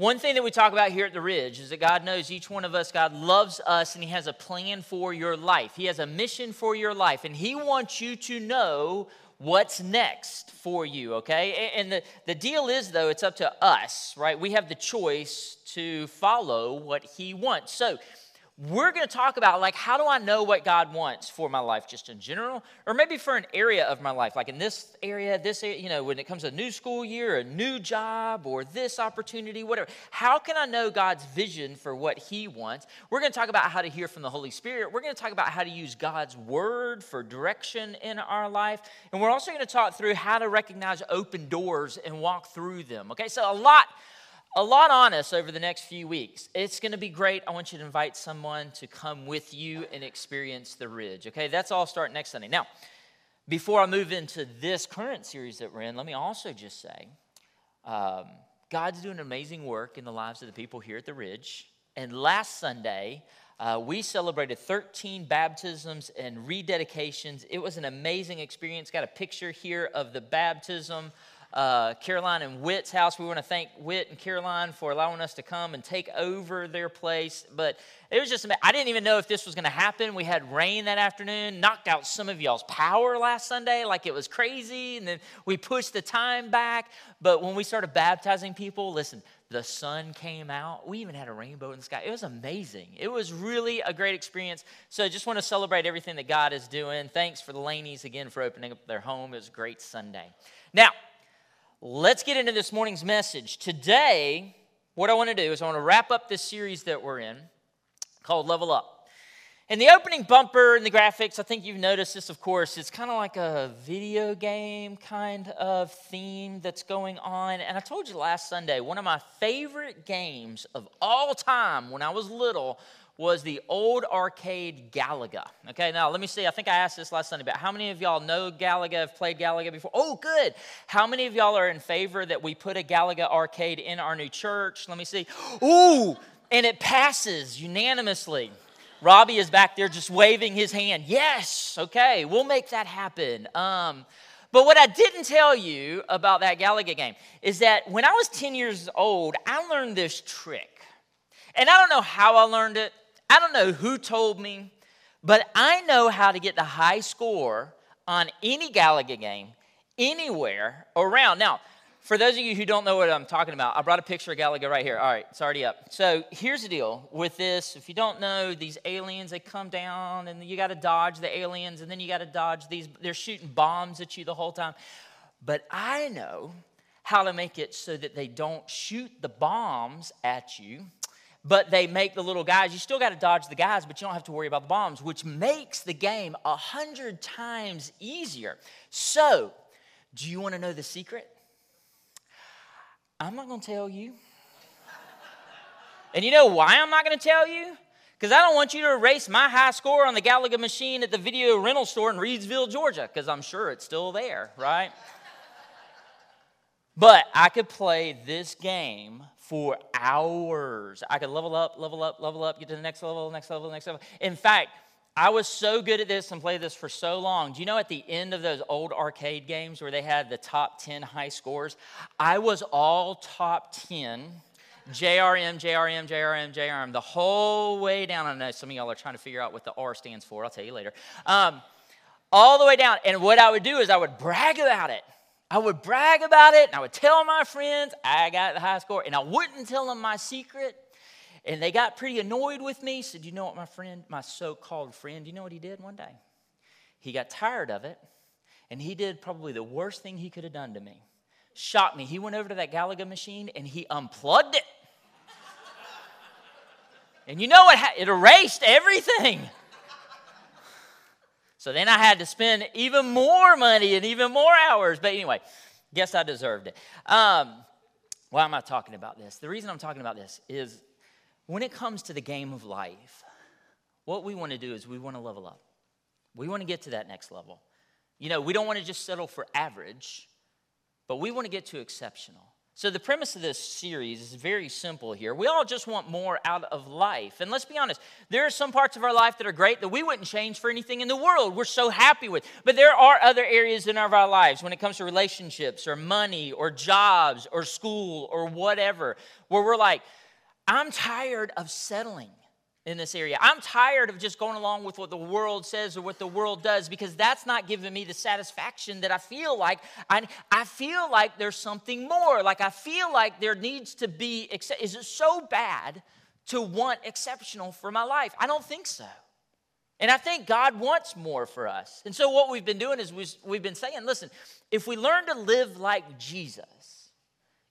One thing that we talk about here at the Ridge is that God knows each one of us, God loves us, and He has a plan for your life. He has a mission for your life, and He wants you to know what's next for you, okay? And the, the deal is, though, it's up to us, right? We have the choice to follow what He wants. So, we're going to talk about like how do i know what god wants for my life just in general? Or maybe for an area of my life like in this area this area, you know when it comes to a new school year a new job or this opportunity whatever. How can i know god's vision for what he wants? We're going to talk about how to hear from the holy spirit. We're going to talk about how to use god's word for direction in our life. And we're also going to talk through how to recognize open doors and walk through them okay? So a lot a lot on us over the next few weeks. It's going to be great. I want you to invite someone to come with you and experience the Ridge. Okay, that's all start next Sunday. Now, before I move into this current series that we're in, let me also just say um, God's doing amazing work in the lives of the people here at the Ridge. And last Sunday, uh, we celebrated 13 baptisms and rededications. It was an amazing experience. Got a picture here of the baptism uh, Caroline and Witt's house. We want to thank Witt and Caroline for allowing us to come and take over their place. But it was just, I didn't even know if this was going to happen. We had rain that afternoon, knocked out some of y'all's power last Sunday like it was crazy. And then we pushed the time back. But when we started baptizing people, listen, the sun came out. We even had a rainbow in the sky. It was amazing. It was really a great experience. So I just want to celebrate everything that God is doing. Thanks for the Laneys again for opening up their home. It was a great Sunday. Now, let's get into this morning's message. Today, what I want to do is I want to wrap up this series that we're in called Level Up. And the opening bumper and the graphics, I think you've noticed this, of course, it's kind of like a video game kind of theme that's going on. And I told you last Sunday, one of my favorite games of all time when I was little was the old arcade Galaga. Okay, now let me see. I think I asked this last Sunday, but how many of y'all know Galaga, have played Galaga before? Oh, good. How many of y'all are in favor that we put a Galaga arcade in our new church? Let me see. Ooh, and it passes unanimously. Robbie is back there just waving his hand. Yes, okay, we'll make that happen. Um, but what I didn't tell you about that Galaga game is that when I was 10 years old, I learned this trick. And I don't know how I learned it. I don't know who told me, but I know how to get the high score on any Galaga game anywhere around. Now, for those of you who don't know what I'm talking about, I brought a picture of Galaga right here. All right, it's already up. So here's the deal with this. If you don't know, these aliens, they come down and you got to dodge the aliens and then you got to dodge these. They're shooting bombs at you the whole time. But I know how to make it so that they don't shoot the bombs at you but they make the little guys. You still got to dodge the guys, but you don't have to worry about the bombs, which makes the game a hundred times easier. So, do you want to know the secret? I'm not going to tell you. and you know why I'm not going to tell you? Because I don't want you to erase my high score on the Galaga machine at the video rental store in Reidsville, Georgia, because I'm sure it's still there, right? but I could play this game for hours. I could level up, level up, level up, get to the next level, next level, next level. In fact, I was so good at this and played this for so long. Do you know at the end of those old arcade games where they had the top 10 high scores? I was all top 10. JRM, JRM, JRM, JRM, the whole way down. I know some of y'all are trying to figure out what the R stands for. I'll tell you later. Um, all the way down. And what I would do is I would brag about it. I would brag about it and I would tell my friends I got the high score and I wouldn't tell them my secret. And they got pretty annoyed with me. Said, You know what, my friend, my so called friend, you know what he did one day? He got tired of it and he did probably the worst thing he could have done to me. Shocked me. He went over to that Galaga machine and he unplugged it. and you know what? It erased everything. So then I had to spend even more money and even more hours. But anyway, guess I deserved it. Um, why am I talking about this? The reason I'm talking about this is when it comes to the game of life, what we want to do is we want to level up. We want to get to that next level. You know, we don't want to just settle for average, but we want to get to exceptional. So, the premise of this series is very simple here. We all just want more out of life. And let's be honest, there are some parts of our life that are great that we wouldn't change for anything in the world. We're so happy with. But there are other areas in our lives when it comes to relationships or money or jobs or school or whatever, where we're like, I'm tired of settling in this area. I'm tired of just going along with what the world says or what the world does because that's not giving me the satisfaction that I feel like I, I feel like there's something more. Like I feel like there needs to be is it so bad to want exceptional for my life? I don't think so. And I think God wants more for us. And so what we've been doing is we've been saying, listen, if we learn to live like Jesus,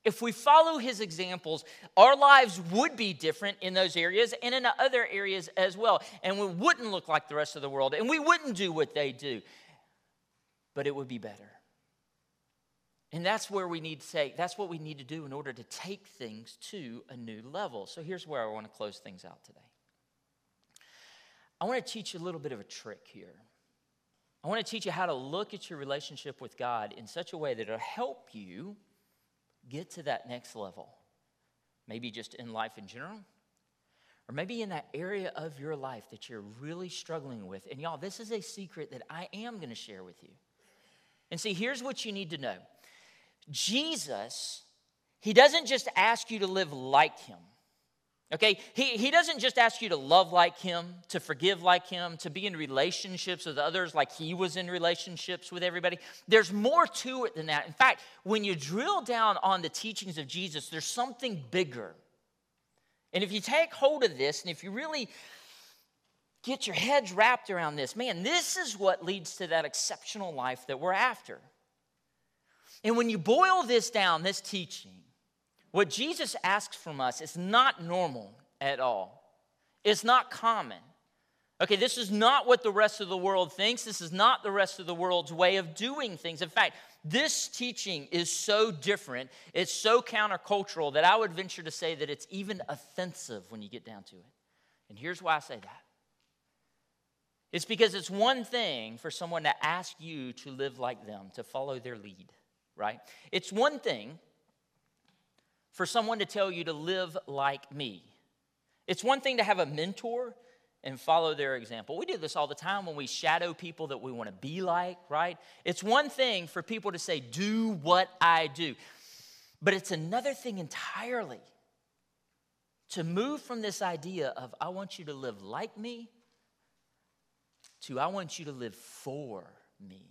if we follow his examples, our lives would be different in those areas and in other areas as well. And we wouldn't look like the rest of the world and we wouldn't do what they do, but it would be better. And that's where we need to take, that's what we need to do in order to take things to a new level. So here's where I want to close things out today. I want to teach you a little bit of a trick here. I want to teach you how to look at your relationship with God in such a way that it'll help you get to that next level. Maybe just in life in general, or maybe in that area of your life that you're really struggling with. And y'all, this is a secret that I am going to share with you. And see, here's what you need to know Jesus, He doesn't just ask you to live like Him. Okay, he, he doesn't just ask you to love like him, to forgive like him, to be in relationships with others like he was in relationships with everybody. There's more to it than that. In fact, when you drill down on the teachings of Jesus, there's something bigger. And if you take hold of this, and if you really get your heads wrapped around this, man, this is what leads to that exceptional life that we're after. And when you boil this down, this teaching, what Jesus asks from us is not normal at all, it's not common. Okay, this is not what the rest of the world thinks. This is not the rest of the world's way of doing things. In fact, this teaching is so different, it's so countercultural that I would venture to say that it's even offensive when you get down to it. And here's why I say that it's because it's one thing for someone to ask you to live like them, to follow their lead, right? It's one thing for someone to tell you to live like me. It's one thing to have a mentor and follow their example. We do this all the time when we shadow people that we want to be like, right? It's one thing for people to say, do what I do. But it's another thing entirely to move from this idea of, I want you to live like me, to, I want you to live for me.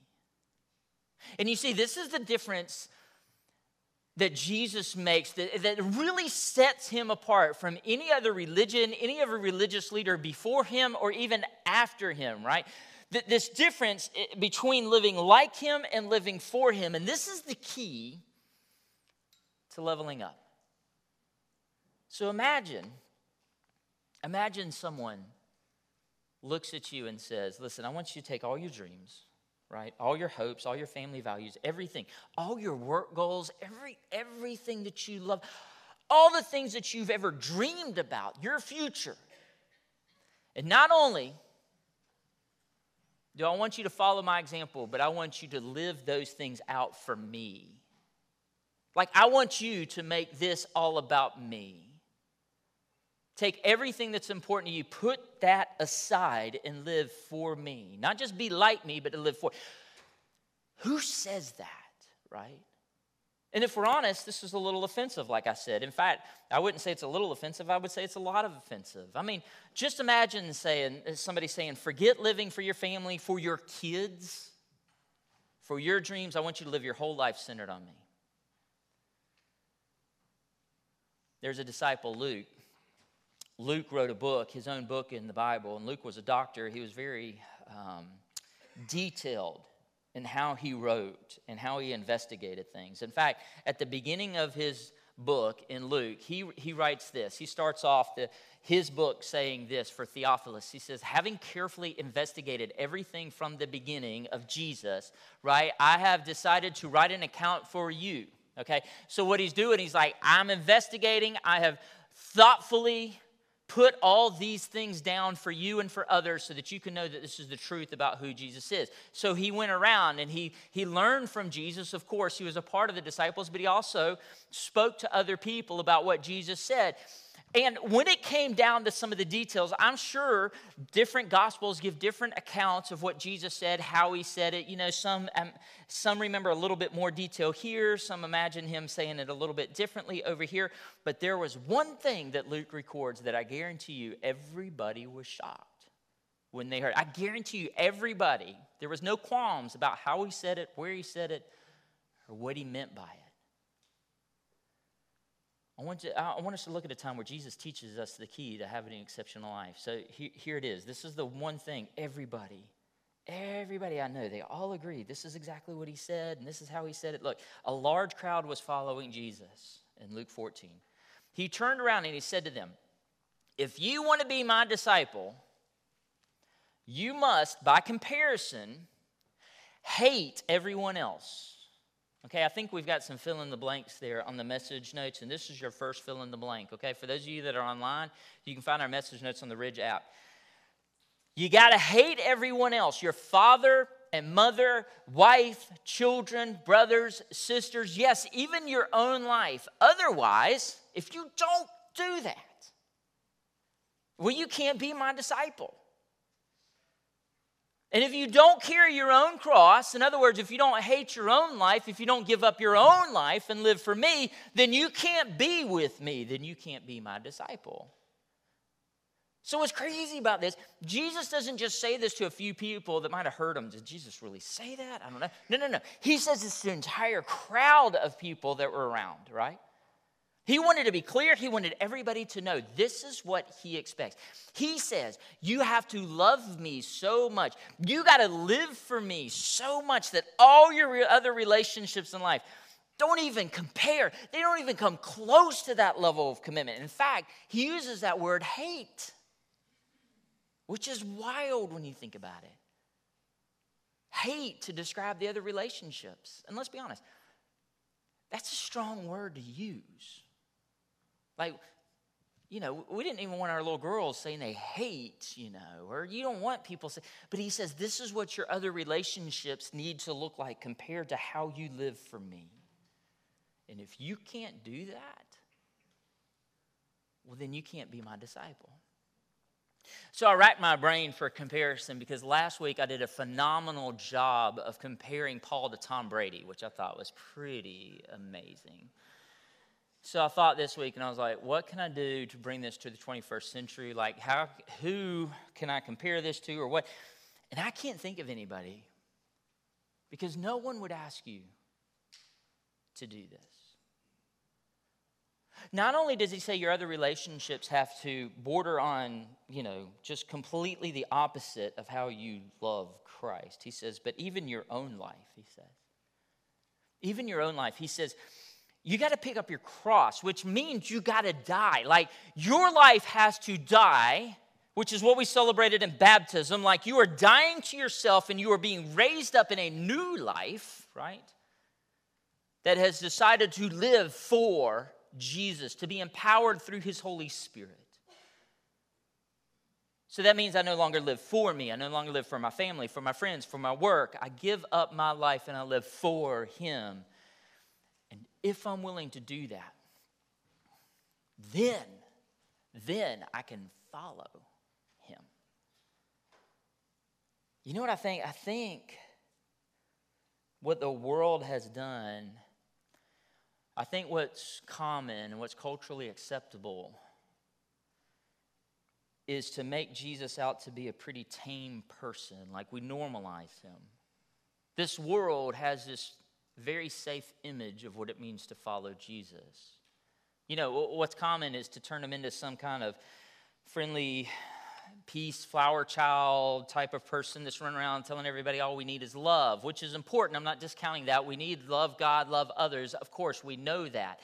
And you see, this is the difference that Jesus makes that, that really sets him apart from any other religion, any other religious leader before him or even after him, right? That This difference eh, between living like him and living for him. And this is the key to leveling up. So imagine, imagine someone looks at you and says, Listen, I want you to take all your dreams right? All your hopes, all your family values, everything, all your work goals, every everything that you love, all the things that you've ever dreamed about, your future. And not only do I want you to follow my example, but I want you to live those things out for me. Like, I want you to make this all about me. Take everything that's important to you, put that aside, and live for me. Not just be like me, but to live for. Who says that, right? And if we're honest, this is a little offensive, like I said. In fact, I wouldn't say it's a little offensive, I would say it's a lot of offensive. I mean, just imagine saying somebody saying, forget living for your family, for your kids, for your dreams. I want you to live your whole life centered on me. There's a disciple, Luke, Luke wrote a book, his own book in the Bible, and Luke was a doctor. He was very um, detailed in how he wrote and how he investigated things. In fact, at the beginning of his book in Luke, he, he writes this. He starts off the, his book saying this for Theophilus. He says, Having carefully investigated everything from the beginning of Jesus, right, I have decided to write an account for you. Okay, so what he's doing, he's like, I'm investigating, I have thoughtfully put all these things down for you and for others so that you can know that this is the truth about who Jesus is. So he went around and he, he learned from Jesus. Of course, he was a part of the disciples, but he also spoke to other people about what Jesus said. And when it came down to some of the details, I'm sure different gospels give different accounts of what Jesus said, how he said it. You know, some, um, some remember a little bit more detail here, some imagine him saying it a little bit differently over here. But there was one thing that Luke records that I guarantee you everybody was shocked when they heard. I guarantee you everybody, there was no qualms about how he said it, where he said it, or what he meant by it. I want, to, I want us to look at a time where Jesus teaches us the key to having an exceptional life. So here, here it is. This is the one thing everybody, everybody I know, they all agree. This is exactly what he said, and this is how he said it. Look, a large crowd was following Jesus in Luke 14. He turned around and he said to them, If you want to be my disciple, you must, by comparison, hate everyone else Okay, I think we've got some fill in the blanks there on the message notes, and this is your first fill in the blank. Okay, for those of you that are online, you can find our message notes on the Ridge app. You got to hate everyone else your father and mother, wife, children, brothers, sisters, yes, even your own life. Otherwise, if you don't do that, well, you can't be my disciple. And if you don't carry your own cross, in other words, if you don't hate your own life, if you don't give up your own life and live for me, then you can't be with me. Then you can't be my disciple. So, what's crazy about this, Jesus doesn't just say this to a few people that might have heard him. Did Jesus really say that? I don't know. No, no, no. He says this to an entire crowd of people that were around, right? He wanted to be clear. He wanted everybody to know this is what he expects. He says, You have to love me so much. You got to live for me so much that all your other relationships in life don't even compare. They don't even come close to that level of commitment. In fact, he uses that word hate, which is wild when you think about it. Hate to describe the other relationships. And let's be honest, that's a strong word to use. Like, you know, we didn't even want our little girls saying they hate, you know, or you don't want people say, but he says this is what your other relationships need to look like compared to how you live for me. And if you can't do that, well, then you can't be my disciple. So I racked my brain for comparison because last week I did a phenomenal job of comparing Paul to Tom Brady, which I thought was pretty amazing. So I thought this week, and I was like, what can I do to bring this to the 21st century? Like, how, who can I compare this to, or what? And I can't think of anybody because no one would ask you to do this. Not only does he say your other relationships have to border on, you know, just completely the opposite of how you love Christ, he says, but even your own life, he says. Even your own life. He says, you got to pick up your cross, which means you got to die. Like your life has to die, which is what we celebrated in baptism. Like you are dying to yourself and you are being raised up in a new life, right? That has decided to live for Jesus, to be empowered through his Holy Spirit. So that means I no longer live for me. I no longer live for my family, for my friends, for my work. I give up my life and I live for him if I'm willing to do that, then, then I can follow him. You know what I think? I think what the world has done, I think what's common and what's culturally acceptable is to make Jesus out to be a pretty tame person, like we normalize him. This world has this very safe image of what it means to follow Jesus. You know, what's common is to turn them into some kind of friendly, peace, flower child type of person that's running around telling everybody all we need is love, which is important. I'm not discounting that. We need love God, love others. Of course, we know that.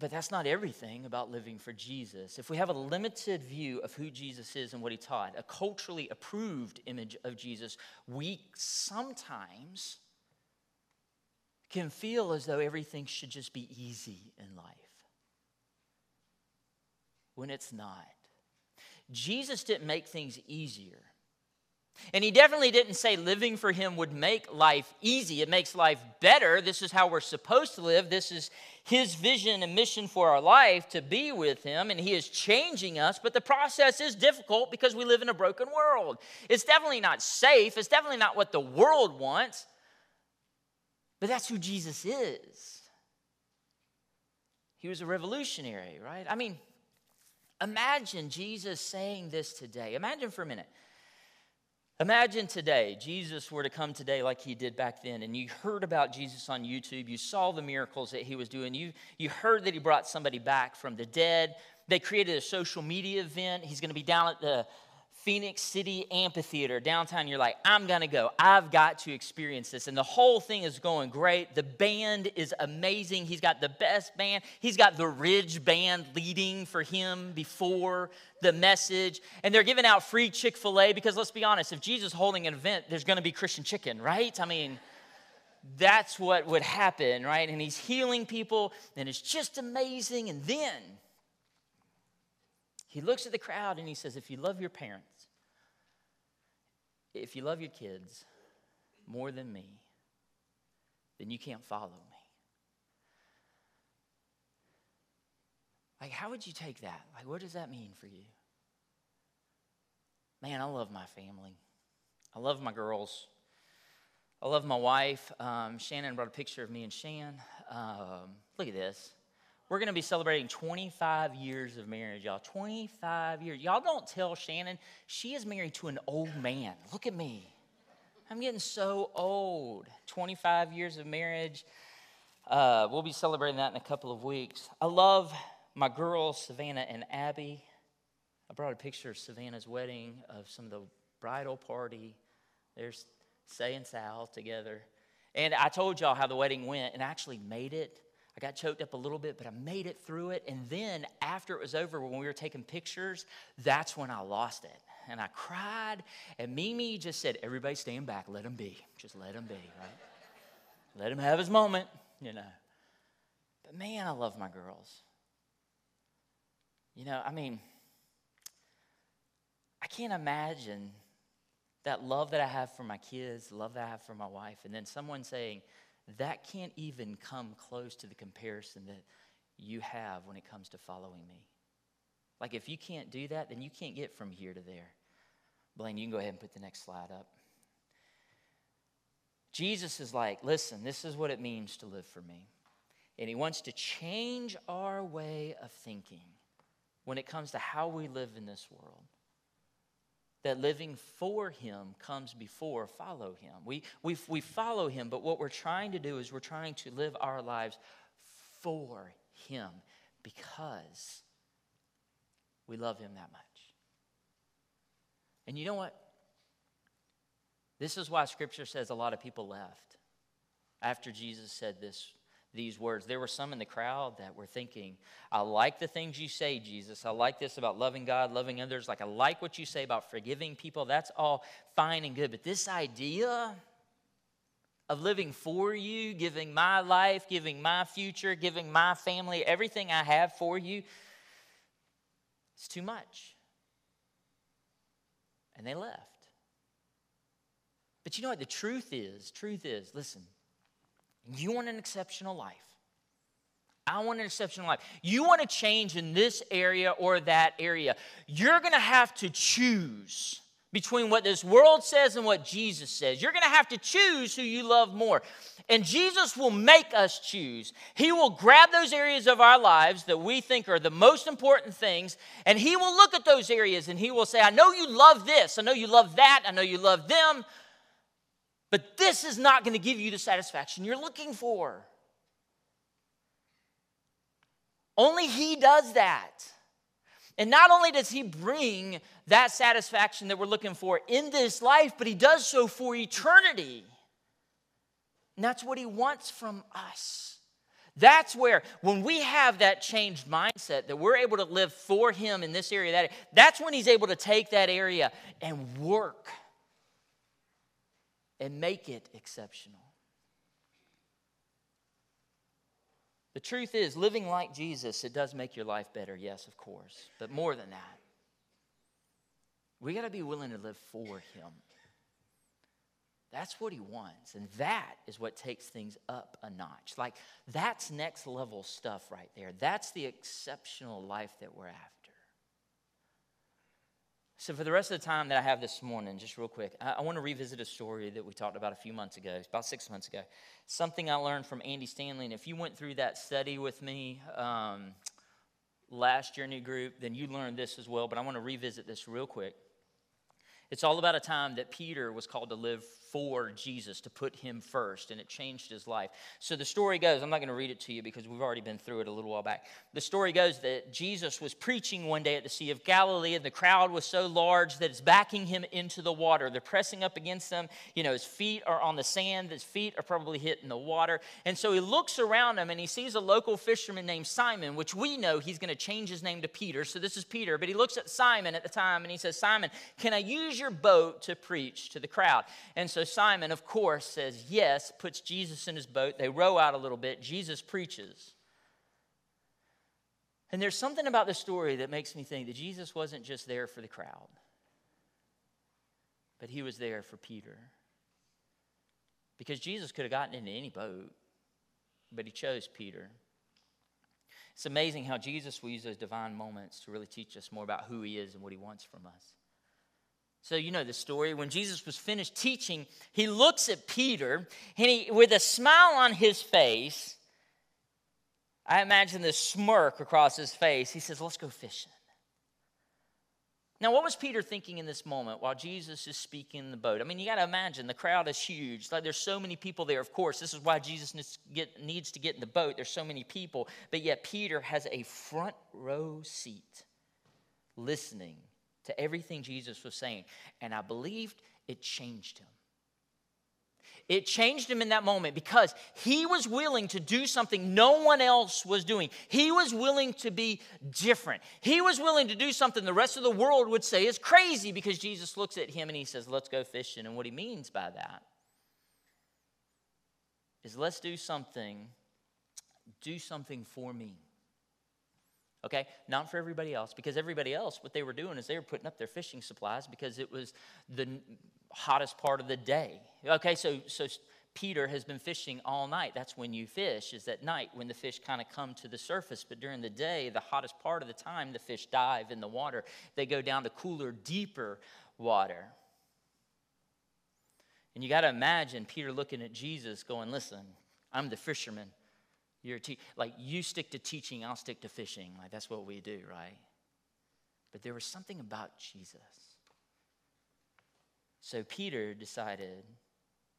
But that's not everything about living for Jesus. If we have a limited view of who Jesus is and what he taught, a culturally approved image of Jesus, we sometimes can feel as though everything should just be easy in life. when it's not. Jesus didn't make things easier. And he definitely didn't say living for him would make life easy. It makes life better. This is how we're supposed to live. This is his vision and mission for our life to be with him. And he is changing us. But the process is difficult because we live in a broken world. It's definitely not safe. It's definitely not what the world wants. But that's who Jesus is. He was a revolutionary, right? I mean, imagine Jesus saying this today. Imagine for a minute. Imagine today, Jesus were to come today like he did back then, and you heard about Jesus on YouTube. You saw the miracles that he was doing. You, you heard that he brought somebody back from the dead. They created a social media event. He's going to be down at the Phenix City Amphitheater downtown, you're like, I'm gonna go. I've got to experience this. And the whole thing is going great. The band is amazing. He's got the best band. He's got the Ridge Band leading for him before the message. And they're giving out free Chick fil A because let's be honest, if Jesus is holding an event, there's gonna be Christian chicken, right? I mean, that's what would happen, right? And he's healing people, and it's just amazing. And then he looks at the crowd and he says, If you love your parents, if you love your kids more than me, then you can't follow me. Like, how would you take that? Like, what does that mean for you? Man, I love my family. I love my girls. I love my wife. Um, Shannon brought a picture of me and Shan. Um, look at this. We're going to be celebrating 25 years of marriage, y'all. 25 years. Y'all don't tell Shannon she is married to an old man. Look at me. I'm getting so old. 25 years of marriage. Uh, we'll be celebrating that in a couple of weeks. I love my girls, Savannah and Abby. I brought a picture of Savannah's wedding, of some of the bridal party. There's Say and Sal together. And I told y'all how the wedding went and I actually made it I got choked up a little bit, but I made it through it. And then after it was over, when we were taking pictures, that's when I lost it. And I cried. And Mimi just said, Everybody stand back. Let him be. Just let him be, right? let him have his moment, you know. But man, I love my girls. You know, I mean, I can't imagine that love that I have for my kids, love that I have for my wife, and then someone saying, that can't even come close to the comparison that you have when it comes to following me. Like, if you can't do that, then you can't get from here to there. Blaine, you can go ahead and put the next slide up. Jesus is like, listen, this is what it means to live for me. And he wants to change our way of thinking when it comes to how we live in this world that living for him comes before follow him. We, we, we follow him, but what we're trying to do is we're trying to live our lives for him because we love him that much. And you know what? This is why scripture says a lot of people left after Jesus said this these words. There were some in the crowd that were thinking, I like the things you say, Jesus. I like this about loving God, loving others. Like, I like what you say about forgiving people. That's all fine and good. But this idea of living for you, giving my life, giving my future, giving my family, everything I have for you, it's too much. And they left. But you know what? The truth is, truth is, listen, you want an exceptional life. I want an exceptional life. You want to change in this area or that area. You're going to have to choose between what this world says and what Jesus says. You're going to have to choose who you love more. And Jesus will make us choose. He will grab those areas of our lives that we think are the most important things, and He will look at those areas and He will say, I know you love this. I know you love that. I know you love them. But this is not going to give you the satisfaction you're looking for. Only He does that. And not only does He bring that satisfaction that we're looking for in this life, but He does so for eternity. And that's what He wants from us. That's where, when we have that changed mindset, that we're able to live for Him in this area, that that's when He's able to take that area and work and make it exceptional. The truth is, living like Jesus, it does make your life better, yes, of course. But more than that, we got to be willing to live for Him. That's what He wants. And that is what takes things up a notch. Like, that's next level stuff right there. That's the exceptional life that we're after. So, for the rest of the time that I have this morning, just real quick, I, I want to revisit a story that we talked about a few months ago, about six months ago. Something I learned from Andy Stanley. And if you went through that study with me um, last year, new group, then you learned this as well. But I want to revisit this real quick. It's all about a time that Peter was called to live for Jesus, to put him first, and it changed his life. So the story goes, I'm not going to read it to you because we've already been through it a little while back. The story goes that Jesus was preaching one day at the Sea of Galilee, and the crowd was so large that it's backing him into the water. They're pressing up against him. You know, his feet are on the sand, his feet are probably hitting the water. And so he looks around him and he sees a local fisherman named Simon, which we know he's going to change his name to Peter. So this is Peter, but he looks at Simon at the time and he says, Simon, can I use your boat to preach to the crowd? And so so Simon, of course, says yes, puts Jesus in his boat. They row out a little bit. Jesus preaches. And there's something about the story that makes me think that Jesus wasn't just there for the crowd, but he was there for Peter. Because Jesus could have gotten into any boat, but he chose Peter. It's amazing how Jesus will use those divine moments to really teach us more about who he is and what he wants from us. So, you know the story. When Jesus was finished teaching, he looks at Peter and he, with a smile on his face, I imagine this smirk across his face, he says, Let's go fishing. Now, what was Peter thinking in this moment while Jesus is speaking in the boat? I mean, you got to imagine the crowd is huge. Like, there's so many people there. Of course, this is why Jesus needs get, needs to get in the boat. There's so many people. But yet, Peter has a front row seat listening to everything Jesus was saying. And I believed it changed him. It changed him in that moment because he was willing to do something no one else was doing. He was willing to be different. He was willing to do something the rest of the world would say is crazy because Jesus looks at him and he says, Let's go fishing. And what he means by that is let's do something, do something for me. Okay, not for everybody else, because everybody else, what they were doing is they were putting up their fishing supplies because it was the hottest part of the day. Okay, so so Peter has been fishing all night. That's when you fish, is at night when the fish kind of come to the surface. But during the day, the hottest part of the time, the fish dive in the water. They go down to cooler, deeper water. And you got to imagine Peter looking at Jesus going, Listen, I'm the fisherman. You're te- like you stick to teaching, I'll stick to fishing. Like that's what we do, right? But there was something about Jesus. So Peter decided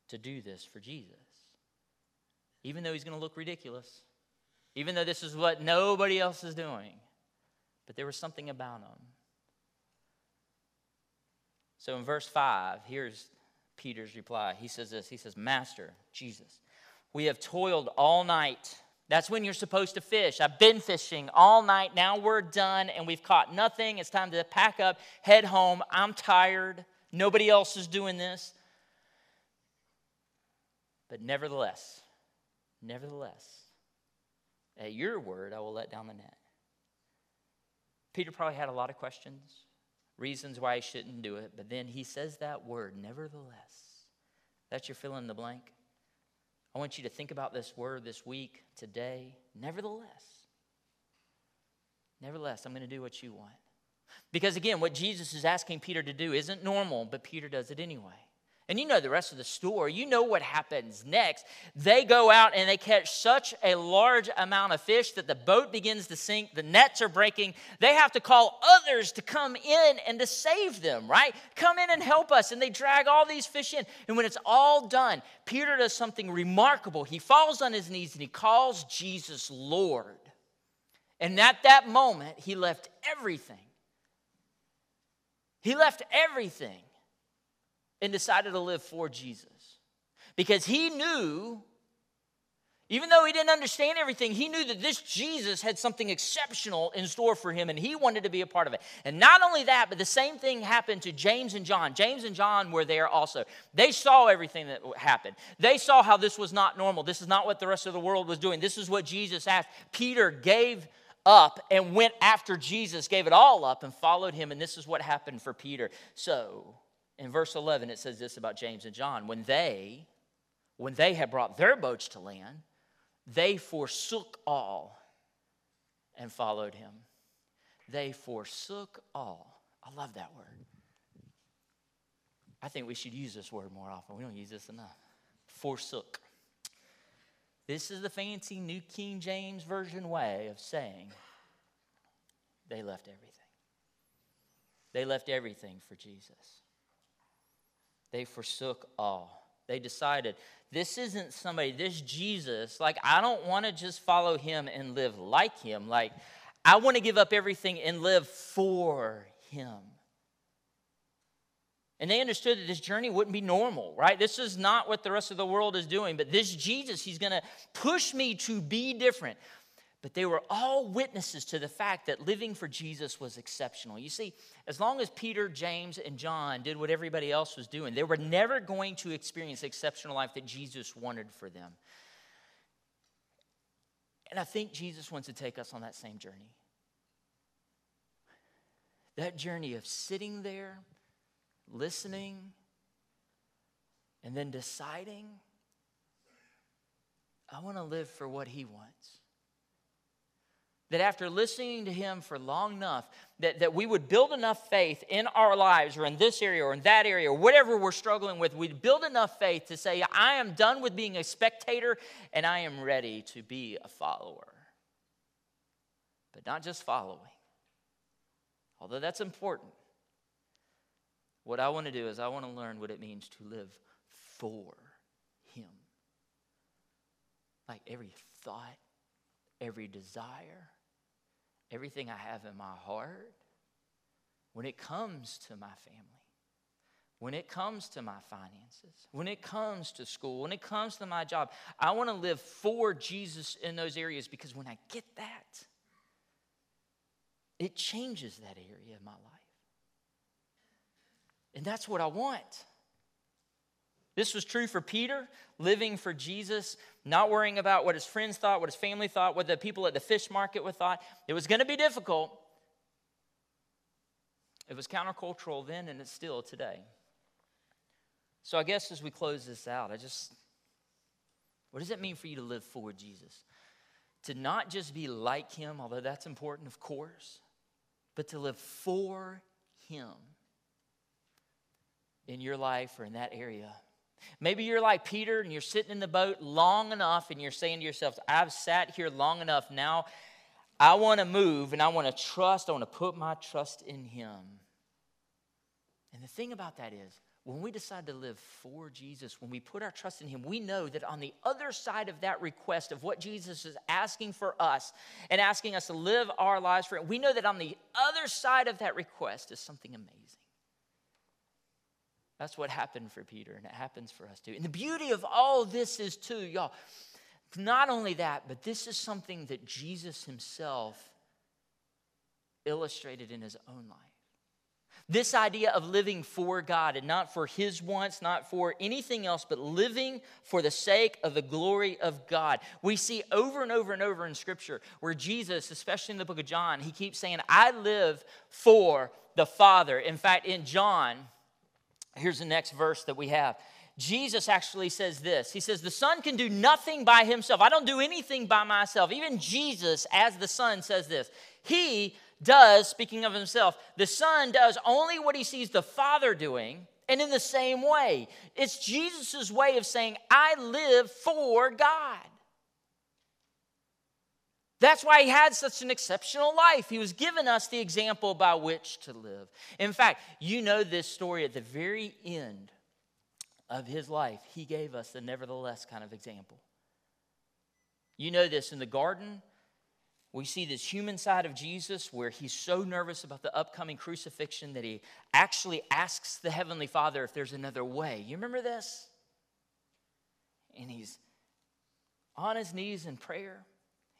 to do this for Jesus. Even though he's going to look ridiculous, even though this is what nobody else is doing. But there was something about him. So in verse 5, here's Peter's reply. He says this He says, Master, Jesus, we have toiled all night that's when you're supposed to fish. I've been fishing all night. Now we're done and we've caught nothing. It's time to pack up, head home. I'm tired. Nobody else is doing this. But nevertheless, nevertheless, at your word, I will let down the net. Peter probably had a lot of questions, reasons why he shouldn't do it, but then he says that word, nevertheless. That's your fill in the blank. I want you to think about this word this week, today. Nevertheless, nevertheless, I'm going to do what you want. Because again, what Jesus is asking Peter to do isn't normal, but Peter does it anyway. And you know the rest of the story. You know what happens next. They go out and they catch such a large amount of fish that the boat begins to sink. The nets are breaking. They have to call others to come in and to save them, right? Come in and help us. And they drag all these fish in. And when it's all done, Peter does something remarkable. He falls on his knees and he calls Jesus Lord. And at that moment, he left everything. He left everything and decided to live for Jesus. Because he knew Even though he didn't understand everything, he knew that this Jesus had something exceptional in store for him and he wanted to be a part of it. And not only that, but the same thing happened to James and John. James and John were there also. They saw everything that happened. They saw how this was not normal. This is not what the rest of the world was doing. This is what Jesus asked. Peter gave up and went after Jesus, gave it all up and followed him. And this is what happened for Peter. So, in verse 11, it says this about James and John. When they, when they had brought their boats to land, they forsook all and followed him. They forsook all. I love that word. I think we should use this word more often. We don't use this enough. Forsook. This is the fancy New King James Version way of saying they left everything. They left everything for Jesus. They forsook all. They decided this isn't somebody, this Jesus, like, I don't want to just follow him and live like him. Like, I want to give up everything and live for him. And they understood that this journey wouldn't be normal, right? This is not what the rest of the world is doing, but this Jesus, he's going to push me to be different. But they were all witnesses to the fact that living for Jesus was exceptional. You see, as long as Peter, James, and John did what everybody else was doing, they were never going to experience the exceptional life that Jesus wanted for them. And I think Jesus wants to take us on that same journey. That journey of sitting there, listening, and then deciding, I want to live for what He wants that after listening to him for long enough that, that we would build enough faith in our lives or in this area or in that area or whatever we're struggling with we'd build enough faith to say i am done with being a spectator and i am ready to be a follower. But not just following. Although that's important what i want to do is i want to learn what it means to live for him. Like every thought every desire everything I have in my heart, when it comes to my family, when it comes to my finances, when it comes to school, when it comes to my job, I want to live for Jesus in those areas because when I get that, it changes that area of my life. And that's what I want. This was true for Peter, living for Jesus, not worrying about what his friends thought, what his family thought, what the people at the fish market would thought. It was going to be difficult. It was countercultural then, and it's still today. So I guess as we close this out, I just, what does it mean for you to live for Jesus? To not just be like him, although that's important, of course, but to live for him in your life or in that area Maybe you're like Peter and you're sitting in the boat long enough and you're saying to yourself, I've sat here long enough. Now I want to move and I want to trust. I want to put my trust in Him. And the thing about that is, when we decide to live for Jesus, when we put our trust in Him, we know that on the other side of that request of what Jesus is asking for us and asking us to live our lives for Him, we know that on the other side of that request is something amazing. That's what happened for Peter, and it happens for us too. And the beauty of all this is, too, y'all, not only that, but this is something that Jesus himself illustrated in his own life. This idea of living for God and not for his wants, not for anything else, but living for the sake of the glory of God. We see over and over and over in Scripture where Jesus, especially in the book of John, he keeps saying, I live for the Father. In fact, in John, Here's the next verse that we have. Jesus actually says this. He says, The Son can do nothing by himself. I don't do anything by myself. Even Jesus, as the Son, says this. He does, speaking of himself, the Son does only what he sees the Father doing, and in the same way. It's Jesus' way of saying, I live for God. That's why he had such an exceptional life. He was giving us the example by which to live. In fact, you know this story at the very end of his life, he gave us the nevertheless kind of example. You know this in the garden. We see this human side of Jesus where he's so nervous about the upcoming crucifixion that he actually asks the Heavenly Father if there's another way. You remember this? And he's on his knees in prayer.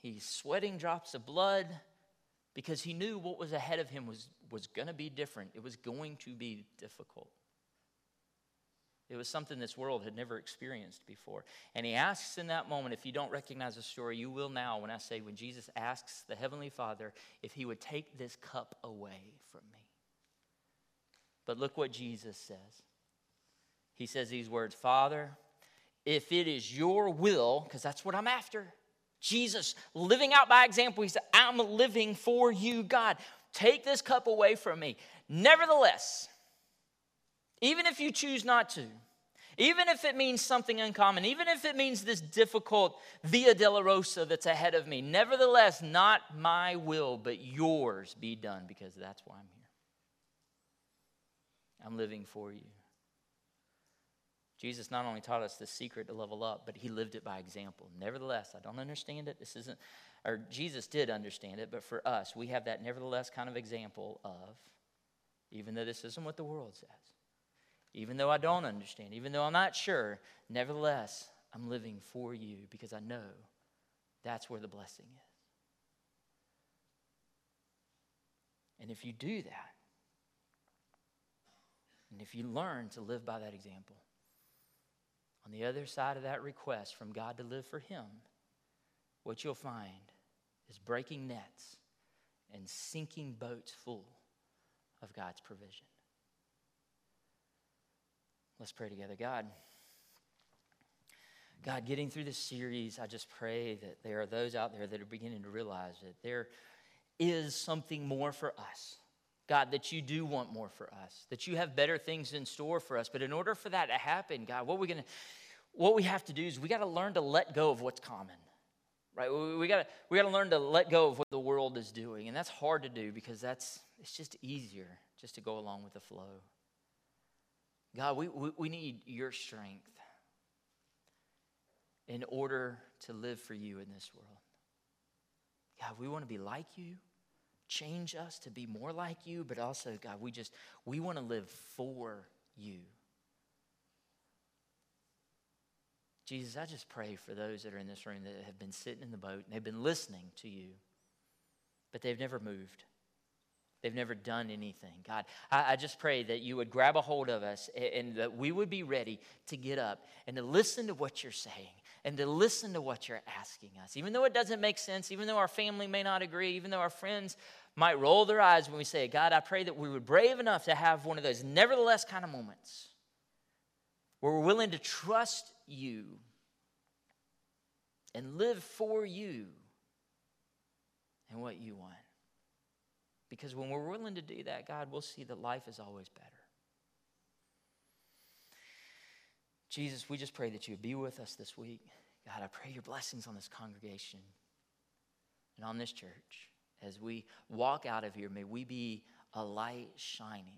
He's sweating drops of blood because he knew what was ahead of him was, was going to be different. It was going to be difficult. It was something this world had never experienced before. And he asks in that moment, if you don't recognize the story, you will now when I say, when Jesus asks the Heavenly Father if he would take this cup away from me. But look what Jesus says. He says these words Father, if it is your will, because that's what I'm after. Jesus living out by example, he said, I'm living for you, God. Take this cup away from me. Nevertheless, even if you choose not to, even if it means something uncommon, even if it means this difficult Via Dolorosa that's ahead of me, nevertheless, not my will, but yours be done, because that's why I'm here. I'm living for you. Jesus not only taught us the secret to level up, but he lived it by example. Nevertheless, I don't understand it. This isn't, or Jesus did understand it, but for us, we have that nevertheless kind of example of, even though this isn't what the world says, even though I don't understand, even though I'm not sure, nevertheless, I'm living for you because I know that's where the blessing is. And if you do that, and if you learn to live by that example, on the other side of that request from God to live for Him, what you'll find is breaking nets and sinking boats full of God's provision. Let's pray together. God, God, getting through this series, I just pray that there are those out there that are beginning to realize that there is something more for us. God, that you do want more for us, that you have better things in store for us. But in order for that to happen, God, what we're gonna what we have to do is we got to learn to let go of what's common. Right? We got to we got to learn to let go of what the world is doing. And that's hard to do because that's it's just easier just to go along with the flow. God, we, we, we need your strength in order to live for you in this world. God, we want to be like you change us to be more like you, but also, God, we just, we want to live for you. Jesus, I just pray for those that are in this room that have been sitting in the boat and they've been listening to you, but they've never moved. They've never done anything. God, I, I, just pray that you would grab a hold of us and, and that we would be ready to get up and to listen to what you're saying and to listen to what you're asking us. Even though it doesn't make sense, even though our family may not agree, even though our friends might roll their eyes when we say, God, I pray that we would brave enough to have one of those nevertheless kind of moments where we're willing to trust you and live for you and what you want. Because when we're willing to do that, God, we'll see that life is always better. Jesus, we just pray that you would be with us this week. God, I pray your blessings on this congregation and on this church. As we walk out of here, may we be a light shining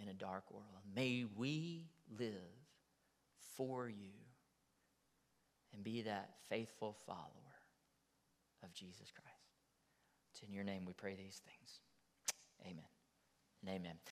in a dark world. May we live for you and be that faithful follower of Jesus Christ. It's in your name we pray these things. Amen and amen.